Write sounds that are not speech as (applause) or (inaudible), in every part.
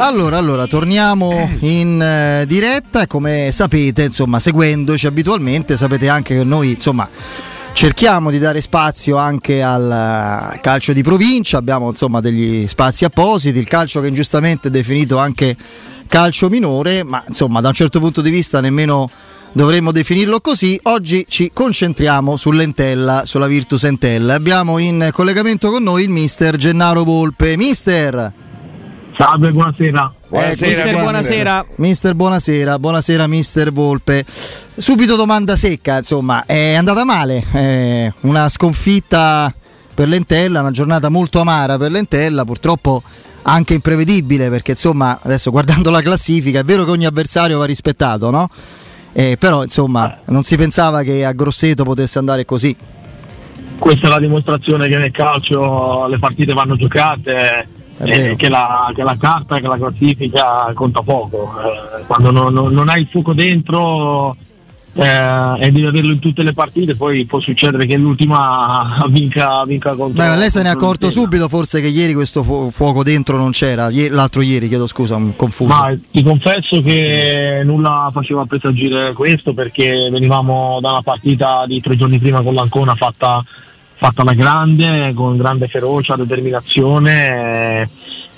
Allora, allora, torniamo in eh, diretta come sapete, insomma, seguendoci abitualmente, sapete anche che noi, insomma, cerchiamo di dare spazio anche al uh, calcio di provincia, abbiamo insomma degli spazi appositi, il calcio che ingiustamente è definito anche calcio minore, ma insomma, da un certo punto di vista nemmeno dovremmo definirlo così. Oggi ci concentriamo sull'Entella, sulla Virtus Entella. Abbiamo in collegamento con noi il mister Gennaro Volpe. Mister Salve, buonasera. Buonasera, mister, buonasera. Mister, buonasera. Buonasera, mister Volpe. Subito domanda secca, insomma, è andata male. È una sconfitta per l'Entella, una giornata molto amara per l'Entella, purtroppo anche imprevedibile perché insomma, adesso guardando la classifica, è vero che ogni avversario va rispettato, no? Eh, però insomma, non si pensava che a Grosseto potesse andare così. Questa è la dimostrazione che nel calcio le partite vanno giocate eh, che, la, che, la, carta, che la classifica conta poco. Eh, quando non, non, non, hai il fuoco dentro eh, e devi averlo in tutte le partite, poi può succedere che l'ultima (laughs) vinca, vinca contro. Beh, lei se ne è accorto subito forse che ieri questo fu- fuoco dentro non c'era, I- l'altro ieri, chiedo scusa, confuso. Ma ti confesso che nulla faceva presagire questo perché venivamo da una partita di tre giorni prima con l'Ancona fatta fatta alla grande, con grande ferocia, determinazione.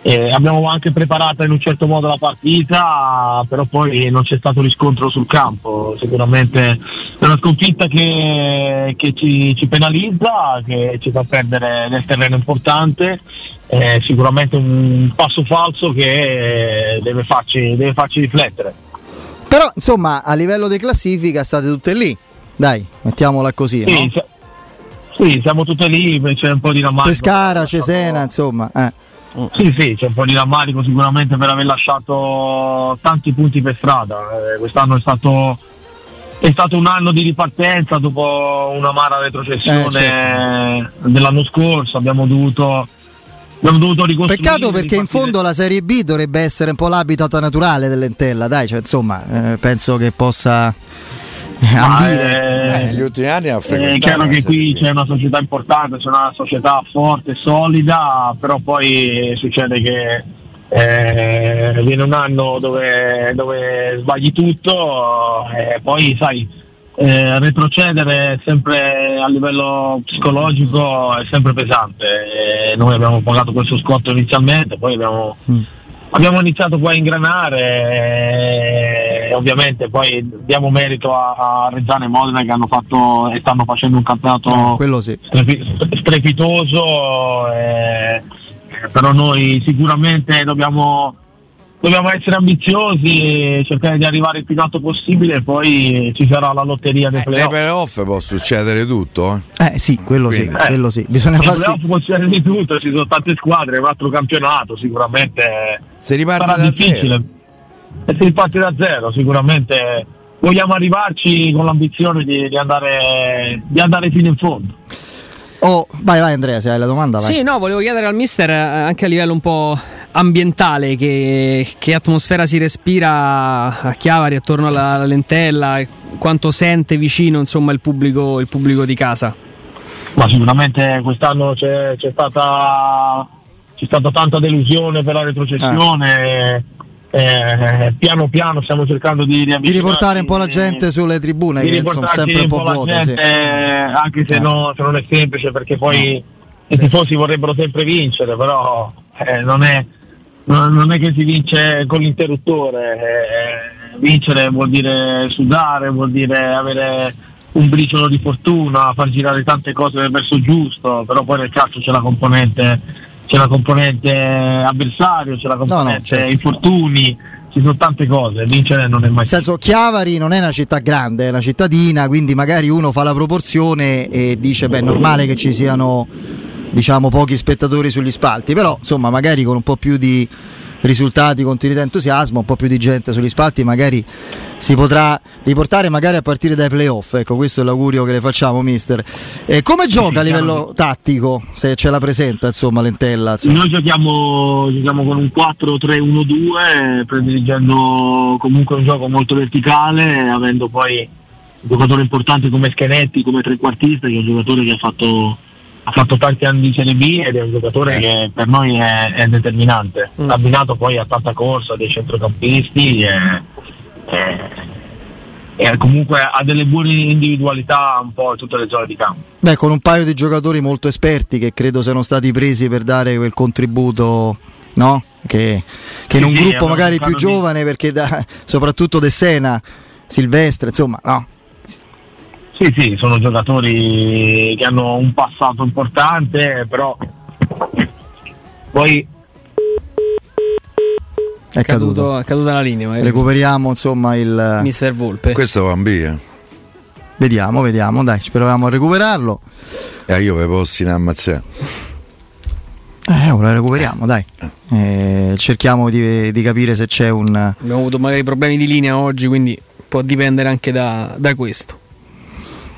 Eh, abbiamo anche preparata in un certo modo la partita, però poi non c'è stato riscontro sul campo. Sicuramente è una sconfitta che, che ci, ci, penalizza, che ci fa perdere nel terreno importante. Eh, sicuramente un passo falso che deve farci, deve farci riflettere. Però insomma a livello di classifica state tutte lì, dai, mettiamola così. Sì, no? Sì, siamo tutte lì, c'è un po' di rammarico. Pescara, Cesena, insomma. Eh. Sì, sì, c'è un po' di rammarico sicuramente per aver lasciato tanti punti per strada. Eh, quest'anno è stato, è stato, un anno di ripartenza dopo una mara retrocessione eh, certo. dell'anno scorso. Abbiamo dovuto, abbiamo dovuto ricostruire. Peccato perché in fondo la Serie B dovrebbe essere un po' l'habitat naturale dell'Entella, dai, cioè, insomma, eh, penso che possa (laughs) ambire. Eh, negli ultimi anni ha frequentato. È chiaro che qui c'è una società importante, c'è una società forte, solida, però poi succede che eh, viene un anno dove, dove sbagli tutto e poi sai eh, retrocedere sempre a livello psicologico è sempre pesante. E noi abbiamo pagato questo scotto inizialmente, poi abbiamo. Mm abbiamo iniziato poi a ingranare ovviamente poi diamo merito a, a Rezzane e Modena che hanno fatto e stanno facendo un campionato no, sì. strepitoso eh, però noi sicuramente dobbiamo dobbiamo essere ambiziosi e cercare di arrivare il più in alto possibile e poi ci sarà la lotteria dei eh, playoff. Nei playoff può succedere tutto? Eh, eh sì, quello Quindi. sì, quello sì. Bisogna farsi... playoff può succedere di tutto, ci sono tante squadre, un altro campionato sicuramente si riparte sarà da difficile. Zero. E si riparte da zero, sicuramente vogliamo arrivarci con l'ambizione di, di, andare, di andare fino in fondo. Oh, vai, vai Andrea, se hai la domanda. Vai. Sì, no, volevo chiedere al mister eh, anche a livello un po' ambientale che, che, atmosfera si respira a Chiavari attorno alla, alla lentella, quanto sente vicino insomma, il, pubblico, il pubblico di casa? Ma sicuramente quest'anno c'è, c'è, stata, c'è stata tanta delusione per la retrocessione. Eh. Eh, piano piano stiamo cercando di, di riportare un po' la gente sulle tribune che sono sempre un po' vuote sì. anche se, eh. no, se, non è semplice perché poi no. i tifosi vorrebbero sempre vincere però eh, non, è, non è che si vince con l'interruttore, eh, vincere vuol dire sudare, vuol dire avere un briciolo di fortuna, far girare tante cose nel verso giusto, però poi nel calcio c'è la componente, c'è la componente avversario, c'è la componente no, no, certo. infortuni, ci sono tante cose, vincere non è mai. Nel senso, Chiavari non è una città grande, è una cittadina, quindi magari uno fa la proporzione e dice: beh, è normale che ci siano diciamo pochi spettatori sugli spalti, però insomma magari con un po' più di risultati, continuità, entusiasmo, un po' più di gente sugli spalti magari si potrà riportare magari a partire dai playoff, ecco questo è l'augurio che le facciamo mister. Eh, come gioca a livello tattico, se ce la presenta insomma Lentella? Insomma. Noi giochiamo, giochiamo con un 4-3-1-2 prediligendo comunque un gioco molto verticale, avendo poi un giocatore importante come Schenetti, come trequartista, che è un giocatore che ha fatto ha fatto tanti anni di Serie B ed è un giocatore Eh. che per noi è, è determinante, Mm. abbinato poi a tanta corsa dei centrocampisti e, e- e comunque ha delle buone individualità un po' in tutte le zone di campo. Beh, con un paio di giocatori molto esperti che credo siano stati presi per dare quel contributo, no? Che, che in Sì, un sì, gruppo magari più di- giovane, perché da- soprattutto De Sena, Silvestre, insomma, no? Sì, sì, sono giocatori che hanno un passato importante, però poi È caduto. È caduta la linea. magari. Recuperiamo insomma il. Mister Volpe. Questo va via. Vediamo, vediamo, dai, speravamo a recuperarlo. E io ve posso in ammazzare. Eh, ora recuperiamo, dai. Eh, cerchiamo di, di capire se c'è un. Abbiamo avuto magari problemi di linea oggi, quindi può dipendere anche da, da questo.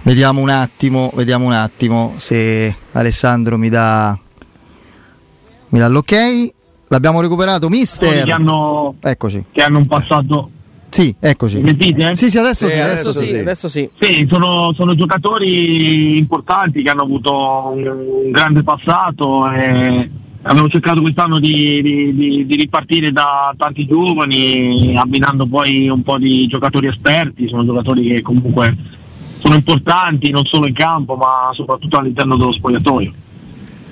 Vediamo un attimo, vediamo un attimo se Alessandro mi dà. Mi dà l'ok. L'abbiamo recuperato, mister. che hanno, Eccoci. che hanno un passato. Sì, eccoci. Sentite? Sì, sì, adesso Sì, sì, adesso sì, sì. adesso sì. Sì, sono, sono giocatori importanti che hanno avuto un, un grande passato e abbiamo cercato quest'anno di, di- di- di ripartire da tanti giovani, abbinando poi un po' di giocatori esperti, sono giocatori che comunque sono importanti non solo in campo ma soprattutto all'interno dello spogliatoio.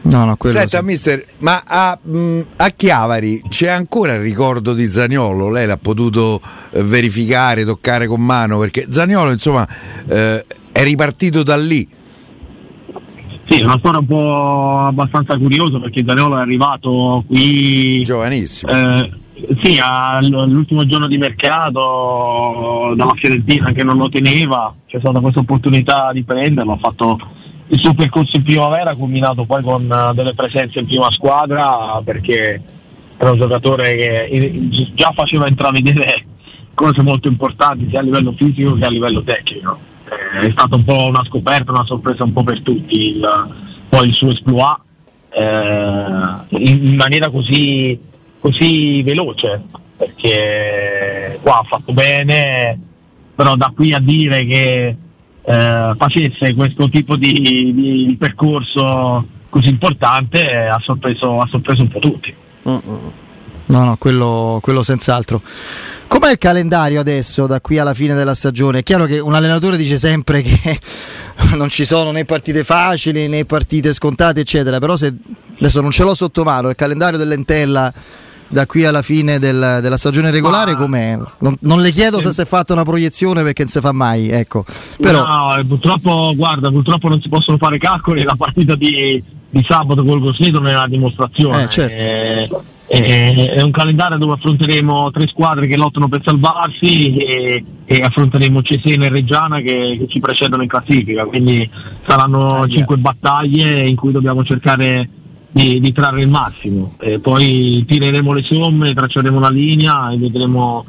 No, no, Senta, sì. mister, ma a, mh, a Chiavari c'è ancora il ricordo di Zaniolo? Lei l'ha potuto eh, verificare, toccare con mano? Perché Zaniolo, insomma, eh, è ripartito da lì. Sì, è una storia un po' abbastanza curiosa perché Zaniolo è arrivato qui Giovanissimo. Eh, sì, all'ultimo giorno di mercato dalla Fiorentina che non lo teneva, c'è stata questa opportunità di prenderlo, ha fatto il suo percorso in primavera, culminato poi con eh, delle presenze in prima squadra perché era un giocatore che già faceva intravedere (laughs) cose molto importanti sia a livello fisico che a livello tecnico. Eh, è stata un po' una scoperta, una sorpresa un po' per tutti, il- poi il suo esploit eh, in maniera così, così veloce, perché qua ha fatto bene, però da qui a dire che eh, facesse questo tipo di, di- di percorso così importante eh, ha sorpreso, ha sorpreso un po' tutti. No, no, quello, quello senz'altro. Com'è il calendario adesso da qui alla fine della stagione? È chiaro che un allenatore dice sempre che (laughs) non ci sono né partite facili né partite scontate, eccetera, però se adesso non ce l'ho sotto mano, il calendario dell'Entella da qui alla fine del- della stagione regolare com'è? Non, non le chiedo se si è fatta una proiezione perché non si fa mai, ecco. Però No, eh, purtroppo, guarda, purtroppo non si possono fare calcoli, la partita di, di sabato col Gosneto non è una dimostrazione. Eh, certo. Eh, eh, è un calendario dove affronteremo tre squadre che lottano per salvarsi e, e affronteremo Cesena e Reggiana che, che ci precedono in classifica, quindi saranno Ahia. cinque battaglie in cui dobbiamo cercare di, di trarre il massimo. E poi tireremo le somme, tracceremo una linea e vedremo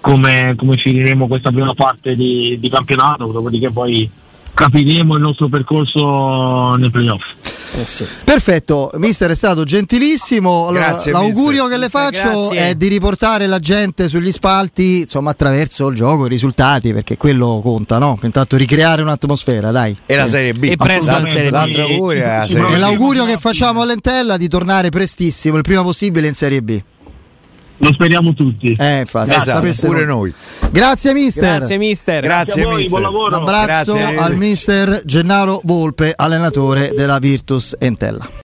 come, come finiremo questa prima parte di, di campionato, dopodiché poi capiremo il nostro percorso nei playoff. Eh sì. Perfetto, mister è stato gentilissimo. Allora, Grazie, l'augurio mister. che le faccio grazie. è di riportare la gente sugli spalti, insomma, attraverso il gioco, i risultati, perché quello conta, no? Intanto ricreare un'atmosfera, dai. E la Serie B. E presto in Serie B. L'altro augurio è la Serie E B. sì, l'augurio che facciamo all'Entella è di tornare prestissimo, il prima possibile in Serie B. Lo speriamo tutti. Eh, infatti, Esatto, pure noi. noi. Grazie, mister. Grazie, mister. Grazie, a voi, mister. buon Un lavoro. abbraccio Grazie. al mister Gennaro Volpe, allenatore della Virtus Entella.